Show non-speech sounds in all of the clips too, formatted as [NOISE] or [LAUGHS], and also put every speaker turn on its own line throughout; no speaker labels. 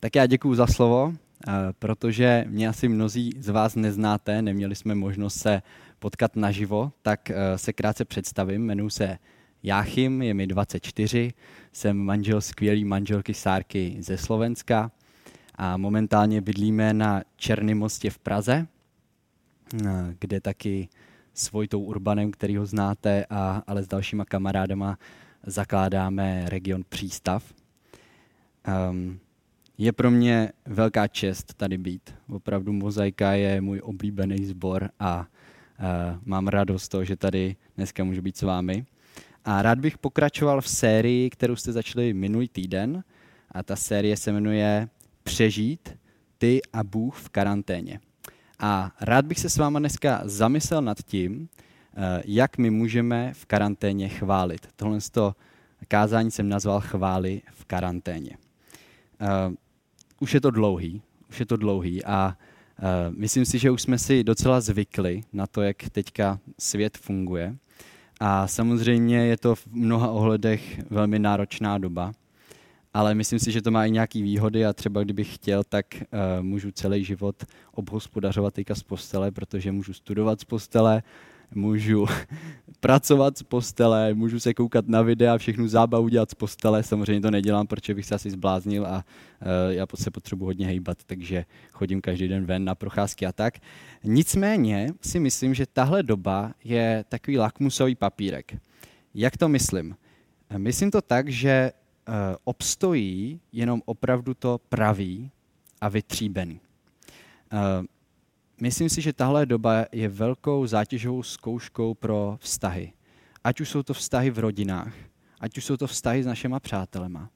Tak já děkuji za slovo, eh, protože mě asi mnozí z vás neznáte, neměli jsme možnost se potkat naživo, tak eh, se krátce představím. Jmenuji se Jáchym, je mi 24, jsem manžel skvělý manželky Sárky ze Slovenska a momentálně bydlíme na Černém mostě v Praze, eh, kde taky s Vojtou Urbanem, který ho znáte, a, ale s dalšíma kamarádama zakládáme region Přístav. Um, je pro mě velká čest tady být. Opravdu Mozaika je můj oblíbený sbor a uh, mám radost toho, že tady dneska můžu být s vámi. A rád bych pokračoval v sérii, kterou jste začali minulý týden. A ta série se jmenuje Přežít ty a Bůh v karanténě. A rád bych se s váma dneska zamyslel nad tím, eh, jak my můžeme v karanténě chválit. Tohle kázání jsem nazval chvály v karanténě. Uh, už je to dlouhý, už je to dlouhý a uh, myslím si, že už jsme si docela zvykli na to, jak teďka svět funguje. A samozřejmě je to v mnoha ohledech velmi náročná doba, ale myslím si, že to má i nějaké výhody a třeba kdybych chtěl, tak uh, můžu celý život obhospodařovat teďka z postele, protože můžu studovat z postele, můžu [LAUGHS] pracovat z postele, můžu se koukat na videa, všechnu zábavu dělat z postele. Samozřejmě to nedělám, protože bych se asi zbláznil a uh, já se potřebuji hodně hejbat, takže chodím každý den ven na procházky a tak. Nicméně si myslím, že tahle doba je takový lakmusový papírek. Jak to myslím? Myslím to tak, že uh, obstojí jenom opravdu to pravý a vytříbený. Uh, myslím si, že tahle doba je velkou zátěžovou zkouškou pro vztahy. Ať už jsou to vztahy v rodinách, ať už jsou to vztahy s našima přátelema.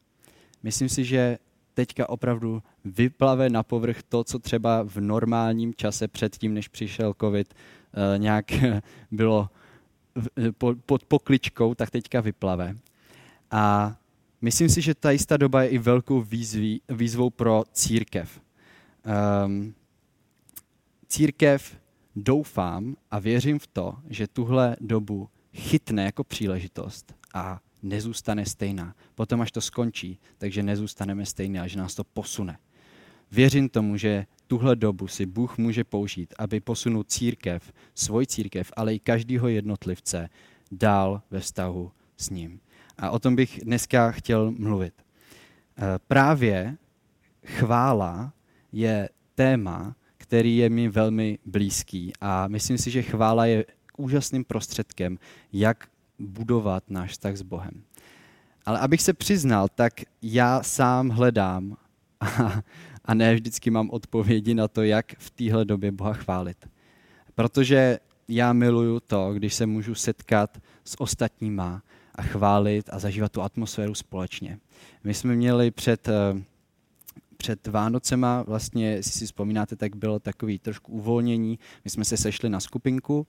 Myslím si, že teďka opravdu vyplave na povrch to, co třeba v normálním čase předtím, než přišel covid, eh, nějak [LAUGHS] bylo pod pokličkou, tak teďka vyplave. A myslím si, že ta jistá doba je i velkou výzví, výzvou pro církev. Um, církev doufám a věřím v to, že tuhle dobu chytne jako příležitost a nezůstane stejná. Potom, až to skončí, takže nezůstaneme stejné a že nás to posune. Věřím tomu, že tuhle dobu si Bůh může použít, aby posunul církev, svoj církev, ale i každého jednotlivce dál ve vztahu s ním. A o tom bych dneska chtěl mluvit. E, právě chvála je téma, který je mi velmi blízký a myslím si, že chvála je úžasným prostředkem, jak budovat náš vztah s Bohem. Ale abych se přiznal, tak já sám hledám a, [LAUGHS] a ne vždycky mám odpovědi na to, jak v téhle době Boha chválit. Protože já miluju to, když se můžu setkat s ostatníma a chválit a zažívat tu atmosféru společně. My jsme měli před eh, před Vánocema, vlastně, jestli si vzpomínáte, tak bylo takový trošku uvolnění. My jsme se sešli na skupinku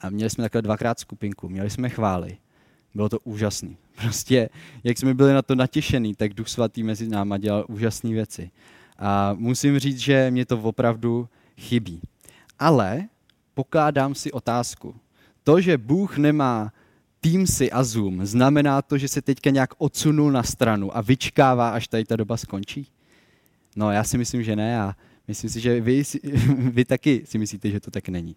a měli jsme takhle dvakrát skupinku. Měli jsme chvály. Bylo to úžasný. [LAUGHS] Prostě, jak jsme byli na to natěšený, tak Duch Svatý mezi náma dělal úžasné věci. A musím říct, že mě to opravdu chybí. Ale pokládám si otázku. To, že Bůh nemá Teamsy a Zoom, znamená to, že se teďka nějak odsunul na stranu a vyčkává, až tady ta doba skončí? No já si myslím, že ne a myslím si, že vy, [LAUGHS] vy taky si myslíte, že to tak není.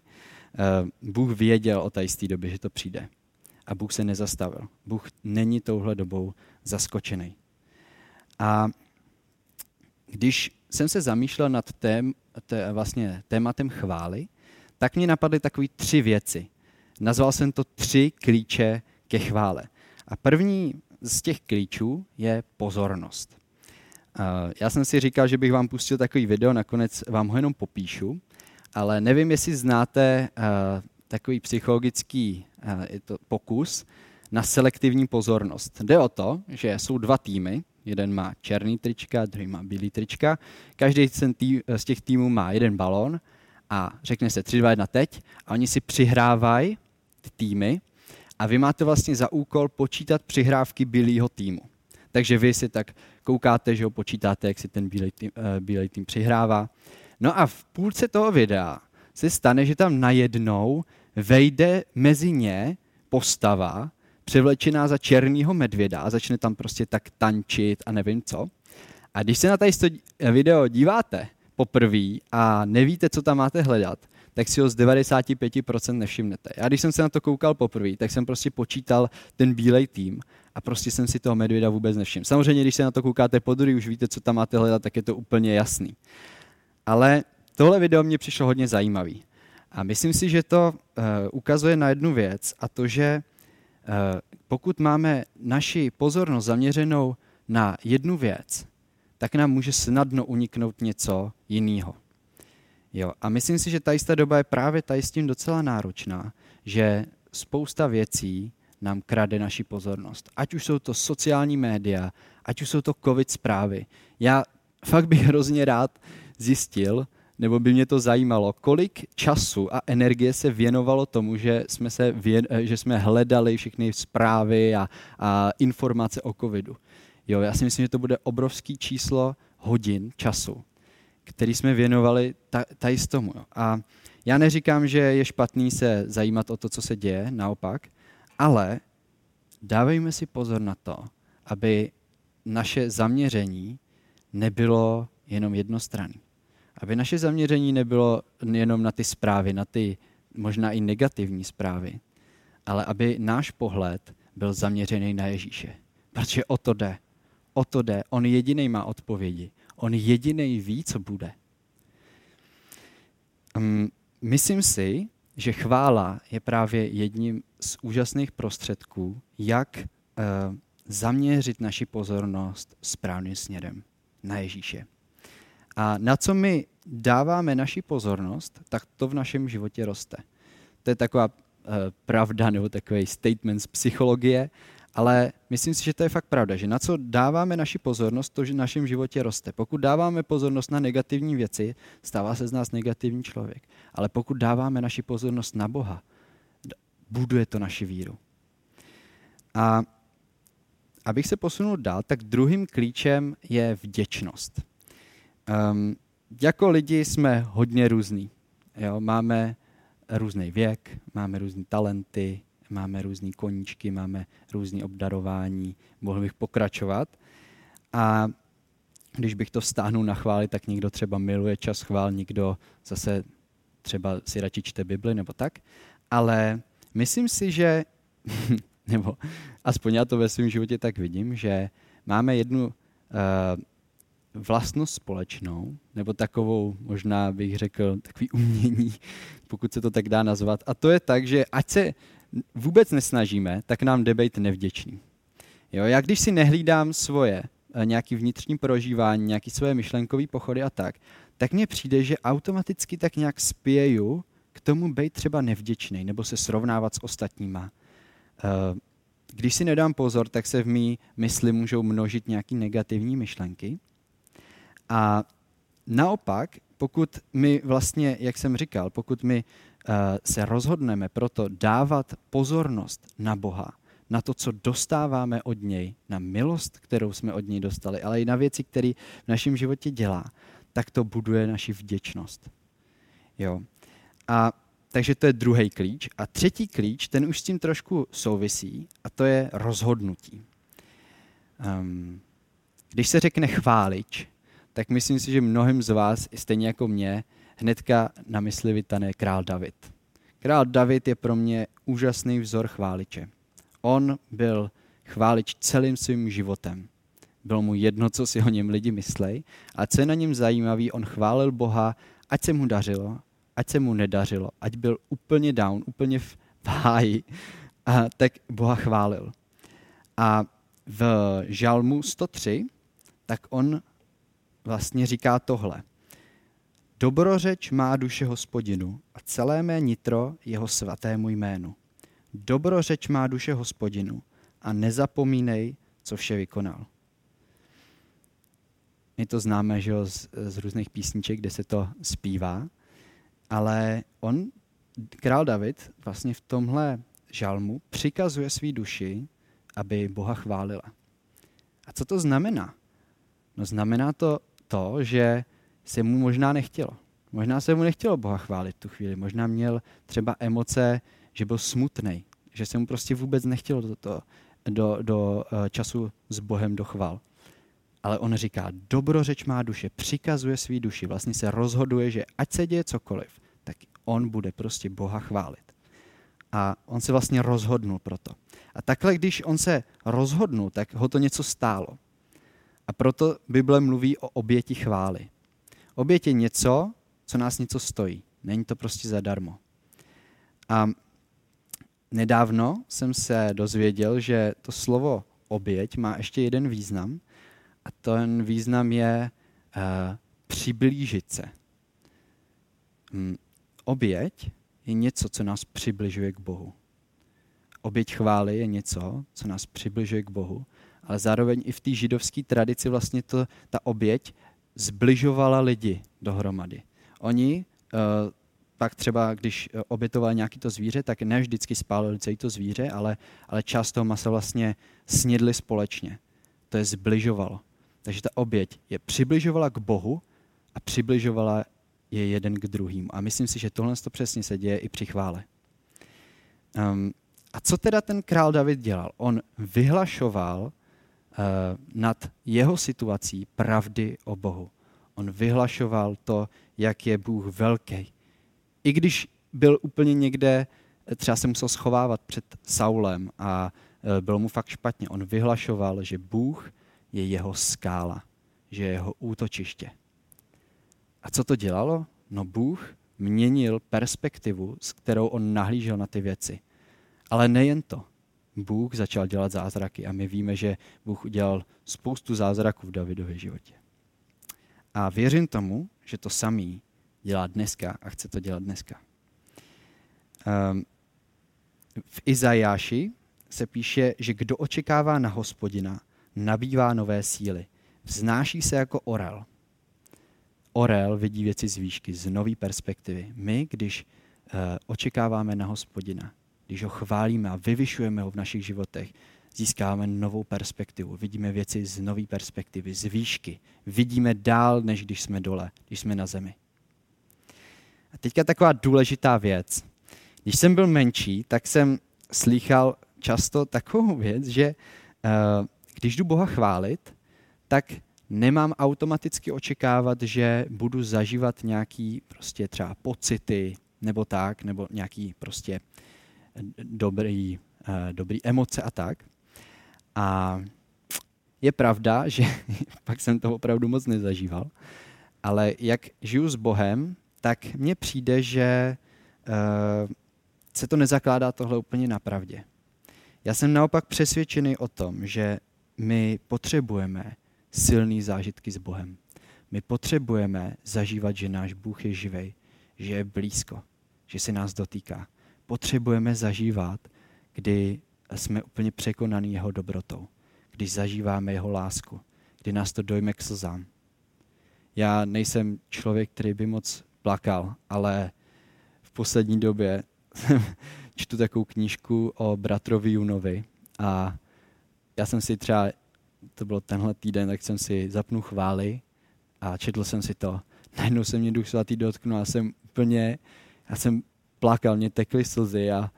Eh, Bůh věděl o té době, že to přijde. A Bůh se nezastavil. Bůh není touhle dobou zaskočený. A když jsem se zamýšlel nad tém, té, vlastně tématem chvály, tak mě napadly takové tři věci. Nazval jsem to tři klíče ke chvále. A první z těch klíčů je pozornost. Já jsem si říkal, že bych vám pustil takový video, nakonec vám ho jenom popíšu, ale nevím, jestli znáte takový psychologický je to pokus na selektivní pozornost. Jde o to, že jsou dva týmy, jeden má černý trička, druhý má bílý trička. Každý z těch týmů má jeden balón a řekne se 3, 2, 1 teď a oni si přihrávají ty týmy a vy máte vlastně za úkol počítat přihrávky bílého týmu. Takže vy si tak koukáte, že ho počítáte, jak si ten bílej tým, uh, bílej tým přihrává. No a v půlce toho videa se stane, že tam najednou vejde mezi ně postava, převlečená za černýho medvěda a začne tam prostě tak tančit a nevím co. A když se na tady video díváte poprvé a nevíte, co tam máte hledat, tak si ho z 95% nevšimnete. Já když jsem se na to koukal poprvé, tak jsem prostě počítal ten bílej tým a prostě jsem si toho medvěda vůbec nevšiml. Samozřejmě, když se na to koukáte po druhý, už víte, co tam máte hledat, tak je to úplně jasný. Ale tohle video mě přišlo hodně zajímavý. A myslím si, že to uh, ukazuje na jednu věc a to, že uh, pokud máme naši pozornost zaměřenou na jednu věc, tak nám může snadno uniknout něco jiného. Jo, a myslím si, že ta jistá doba je právě tady s tím docela náročná, že spousta věcí nám krade naši pozornost. Ať už jsou to sociální média, ať už jsou to covid zprávy. Já fakt bych hrozně rád zjistil, nebo by mě to zajímalo, kolik času a energie se věnovalo tomu, že jsme, se věn, že jsme hledali všechny zprávy a, a informace o covidu. Jo, já si myslím, že to bude obrovský číslo hodin času, který jsme věnovali tady z tomu. A já neříkám, že je špatný se zajímat o to, co se děje, naopak, ale dávejme si pozor na to, aby naše zaměření nebylo jenom jednostranné. Aby naše zaměření nebylo jenom na ty zprávy, na ty možná i negativní zprávy, ale aby náš pohled byl zaměřený na Ježíše. Protože o to jde. O to jde. On jediný má odpovědi. On jediný ví, co bude. Um, myslím si, že chvála je právě jedním z úžasných prostředků, jak uh, zaměřit naši pozornost správným směrem na Ježíše. A na co my dáváme naši pozornost, tak to v našem životě roste. To je taková uh, pravda nebo takový statement z psychologie, ale myslím si, že to je fakt pravda, že na co dáváme naši pozornost, to v našem životě roste. Pokud dáváme pozornost na negativní věci, stává se z nás negativní člověk. Ale pokud dáváme naši pozornost na Boha, buduje to naši víru. A abych se posunul dál, tak druhým klíčem je vděčnost. Um, jako lidi jsme hodně různí. Jo? Máme různý věk, máme různé talenty, máme různé koníčky, máme různé obdarování, mohl bych pokračovat. A když bych to vztáhnul na chvály, tak někdo třeba miluje čas chvál, někdo zase třeba si radši čte Bibli nebo tak. Ale myslím si, že, [LAUGHS] nebo aspoň já to ve svém životě tak vidím, že máme jednu uh, vlastnost společnou, nebo takovou, možná bych řekl, takový umění, [LAUGHS] pokud se to tak dá nazvat. A to je tak, že ať se vůbec nesnažíme, tak nám jde být nevděčný. Jo, já když si nehlídám svoje eh, nějaký vnitřní prožívání, nějaký svoje myšlenkové pochody a tak, tak mně přijde, že automaticky tak nějak spěju k tomu být třeba nevděčný nebo se srovnávat s ostatníma. Eh, když si nedám pozor, tak se v mý mysli můžou množit nějaké negativní myšlenky. A naopak, pokud my vlastně, jak jsem říkal, pokud Eh, se rozhodneme proto dávat pozornost na Boha, na to, co dostáváme od něj, na milost, kterou jsme od něj dostali, ale i na věci, které v našem životě dělá, tak to buduje naši vděčnost. Jo. A takže to je druhý klíč. A třetí klíč, ten už s tím trošku souvisí, a to je rozhodnutí. Um, když se řekne chválič, tak myslím si, že mnohem z vás, stejně jako mě, hnedka na mysli vytane král David. Král David je pro mě úžasný vzor chváliče. On byl chválič celým svým životem. Bylo mu jedno, co si o něm lidi myslej. A co je na něm zajímavý, on chválil Boha, ať se mu dařilo, ať se mu nedařilo, ať byl úplně down, úplně v háji, a tak Boha chválil. A v Žalmu 103, tak on vlastně říká tohle. Dobrořeč má duše hospodinu a celé mé nitro jeho svatému jménu. Dobrořeč má duše hospodinu a nezapomínej, co vše vykonal. My to známe že jo, z, z různých písniček, kde se to zpívá, ale on, král David, vlastně v tomhle žalmu přikazuje svý duši, aby Boha chválila. A co to znamená? No znamená to to, že se mu možná nechtělo. Možná se mu nechtělo Boha chválit tu chvíli. Možná měl třeba emoce, že byl smutný, že se mu prostě vůbec nechtělo do, to, do, do uh, času s Bohem dochval. ale on říká, dobrořeč má duše, přikazuje svý duši, vlastně se rozhoduje, že ať se děje cokoliv, tak on bude prostě Boha chválit. A on se vlastně rozhodnul pro to. A takhle, když on se rozhodnul, tak ho to něco stálo. A proto Bible mluví o oběti chvály. Oběť je něco, co nás něco stojí. Není to prostě zadarmo. A nedávno jsem se dozvěděl, že to slovo oběť má ještě jeden význam a ten význam je uh, přiblížit se. Um, oběť je něco, co nás přibližuje k Bohu. Oběť chvály je něco, co nás přibližuje k Bohu, ale zároveň i v té židovské tradici vlastně to, ta oběť zbližovala lidi dohromady. Oni uh, pak třeba, když obětovali nějaký to zvíře, tak ne vždycky spálili celé to zvíře, ale, ale část toho masa vlastně snědli společně. To je zbližovalo. Takže ta oběť je přibližovala k Bohu a přibližovala je jeden k druhým. A myslím si, že tohle to přesně se děje i při chvále. Um, a co teda ten král David dělal? On vyhlašoval nad jeho situací pravdy o Bohu. On vyhlašoval to, jak je Bůh velký. I když byl úplně někde, třeba se musel schovávat před Saulem a uh, bylo mu fakt špatně, on vyhlašoval, že Bůh je jeho skála, že je jeho útočiště. A co to dělalo? No Bůh měnil perspektivu, s kterou on nahlížel na ty věci. Ale nejen to. Bůh začal dělat zázraky a my víme, že Bůh udělal spoustu zázraků v Davidově životě. A věřím tomu, že to samý dělá dneska a chce to dělat dneska. Um, v Izajáši se píše, že kdo očekává na hospodina, nabývá nové síly. Vznáší se jako orel. Orel vidí věci z výšky, z nové perspektivy. My, když uh, očekáváme na hospodina, když ho chválíme a vyvyšujeme ho v našich životech, získáváme novou perspektivu. Vidíme věci z nové perspektivy, z výšky. Vidíme dál, než když jsme dole, když jsme na zemi. A teďka taková důležitá věc. Když jsem byl menší, tak jsem slýchal často takovou věc, že uh, když jdu Boha chválit, tak nemám automaticky očekávat, že budu zažívat nějaký prostě třeba pocity nebo tak, nebo nějaký prostě uh, dobrý emoce a tak. A je pravda, [LAUGHS] že pak jsem to opravdu moc nezažíval, ale jak žiju s Bohem, tak mně přijde, že uh, se to nezakládá tohle úplně na pravdě. Já jsem naopak přesvědčený o tom, že my potřebujeme silný zážitky s Bohem. My potřebujeme zažívat, že náš Bůh je živej, že je blízko, že se nás dotýká. Potřebujeme zažívat, kdy jsme úplně překonaný jeho dobrotou, když zažíváme jeho lásku, kdy nás to dojme k slzám. Já nejsem člověk, který by moc plakal, ale v poslední době [LAUGHS] čtu takovou knížku o bratrovi Junovi a já jsem si třeba, to bylo tenhle týden, tak jsem si zapnul chvály a četl jsem si to. Najednou se mě duch svatý dotknul a jsem úplně, já jsem plakal, mě tekly slzy a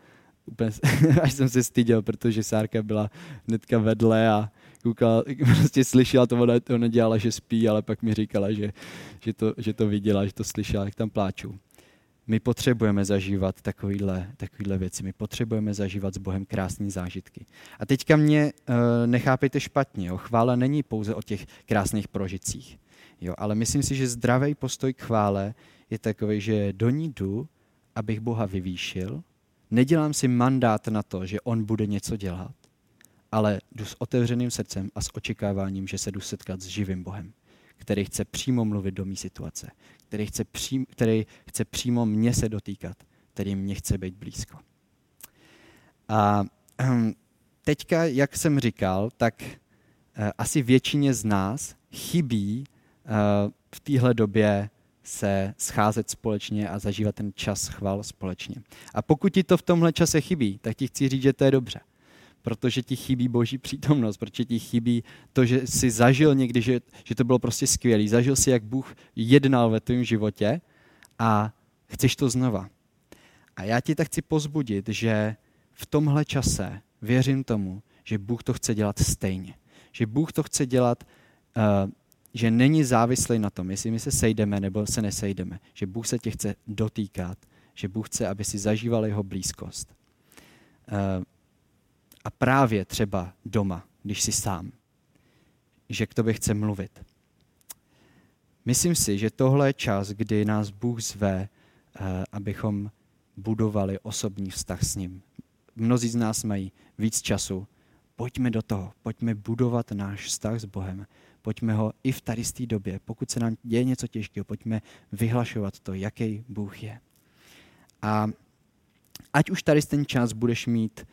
úplně, [LAUGHS] až jsem se styděl, protože Sárka byla hnedka vedle a koukala, prostě slyšela to, ona, ona dělala, že spí, ale pak mi říkala, že, že, to, že to viděla, že to slyšela, jak tam pláču. My potřebujeme zažívat takovýhle, takovýhle věci. My potřebujeme zažívat s Bohem krásné zážitky. A teďka mě uh, nechápejte špatně. Jo? Chvála není pouze o těch krásných prožitcích. Jo? Ale myslím si, že zdravý postoj k chvále je takový, že do ní jdu, abych Boha vyvýšil. Nedělám si mandát na to, že On bude něco dělat, ale jdu s otevřeným srdcem a s očekáváním, že se jdu setkat s živým Bohem který chce přímo mluvit do mé situace, který chce, přím, který chce přímo mě se dotýkat, který mě chce být blízko. A ehm, teďka, jak jsem říkal, tak eh, asi většině z nás chybí eh, v téhle době se scházet společně a zažívat ten čas chval společně. A pokud ti to v tomhle čase chybí, tak ti chci říct, že to je dobře protože ti chybí boží přítomnost, protože ti chybí to, že jsi zažil někdy, že, že to bylo prostě skvělý. Zažil si, jak Bůh jednal ve tvém životě a chceš to znova. A já ti tak chci pozbudit, že v tomhle čase věřím tomu, že Bůh to chce dělat stejně. Že Bůh to chce dělat že není závislý na tom, jestli my se sejdeme nebo se nesejdeme, že Bůh se tě chce dotýkat, že Bůh chce, aby si zažíval jeho blízkost. A právě třeba doma, když jsi sám, že k tobě chce mluvit. Myslím si, že tohle je čas, kdy nás Bůh zve, eh, abychom budovali osobní vztah s ním. Mnozí z nás mají víc času. Pojďme do toho, pojďme budovat náš vztah s Bohem. Pojďme ho i v tady té době, pokud se nám děje něco těžkého, pojďme vyhlašovat to, jaký Bůh je. A ať už tady ten čas budeš mít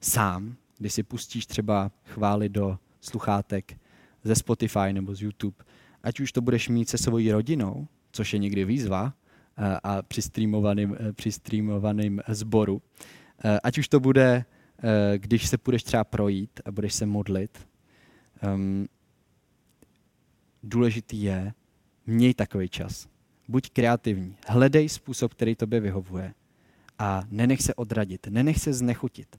sám, kdy si pustíš třeba chvály do sluchátek ze Spotify nebo z YouTube, ať už to budeš mít se svojí rodinou, což je někdy výzva, eh, a při streamovaném, eh, při streamovaném sboru, eh, ať už to bude, když se půjdeš třeba projít a budeš se modlit, um, důležitý je, měj takový čas. Buď kreativní, hledej způsob, který tobě vyhovuje a nenech se odradit, nenech se znechutit,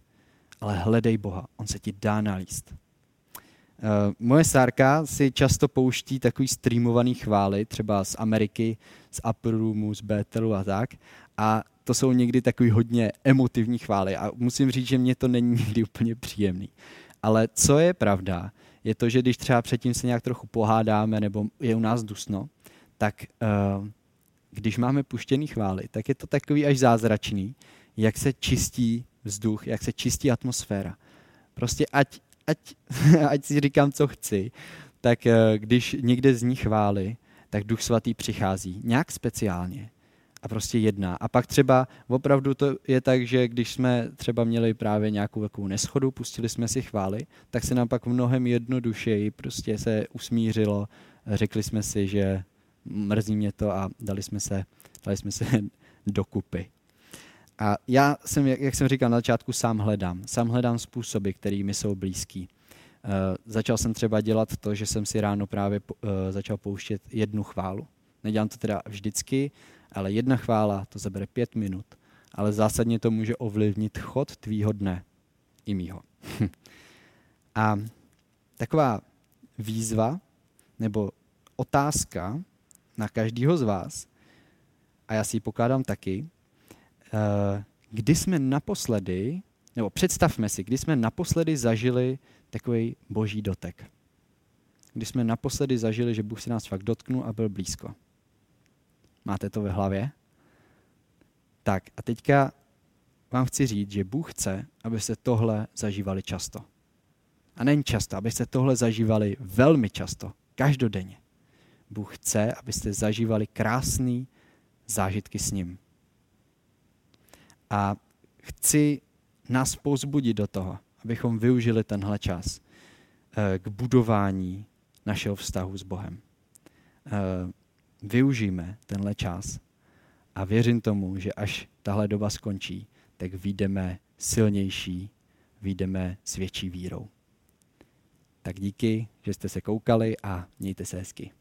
ale hledej Boha, on se ti dá nalíst. Uh, moje sárka si často pouští takový streamovaný chvály, třeba z Ameriky, z Upper Roomu, z Bethelu a tak. A to jsou někdy takový hodně emotivní chvály a musím říct, že mě to není [LAUGHS] nikdy úplně příjemný. Ale co je pravda, je to, že když třeba předtím se nějak trochu pohádáme nebo je u nás dusno, tak uh, když máme puštěný chvály, tak je to takový až zázračný, jak se čistí vzduch, jak se čistí atmosféra. Prostě ať, ať, [LAUGHS] ať si říkám, co chci, tak eh, když někde zní chvály, tak Duch Svatý přichází nějak speciálně a prostě jedná. A pak třeba opravdu to je tak, že když jsme třeba měli právě nějakou takovou neschodu, pustili jsme si chvály, tak se nám pak mnohem jednodušeji prostě se usmířilo, řekli jsme si, že mrzí mě to a dali jsme se, dali jsme se [LAUGHS] dokupy. A já jsem, jak jsem říkal na začátku, sám hledám. Sám hledám způsoby, které mi jsou blízký. Uh, začal jsem třeba dělat to, že jsem si ráno právě uh, začal pouštět jednu chválu. Nedělám to teda vždycky, ale jedna chvála to zabere pět minut. Ale zásadně to může ovlivnit chod tvýho dne i mýho. A taková výzva nebo otázka na každého z vás, a já si ji pokládám taky, Eh, kdy jsme naposledy, nebo představme si, kdy jsme naposledy zažili takový boží dotek. Kdy jsme naposledy zažili, že Bůh si nás fakt dotknul a byl blízko. Máte to ve hlavě? Tak a teďka vám chci říct, že Bůh chce, abyste tohle zažívali často. A nejen často, abyste tohle zažívali velmi často, každodenně. Bůh chce, abyste zažívali krásné zážitky s ním. A chci nás pozbudit do toho, abychom využili tenhle čas eh, k budování našeho vztahu s Bohem. Využijeme tenhle čas a věřím tomu, že až tahle doba skončí, tak výjdeme silnější, výjdeme s větší vírou. Tak díky, že jste se koukali a mějte se hezky.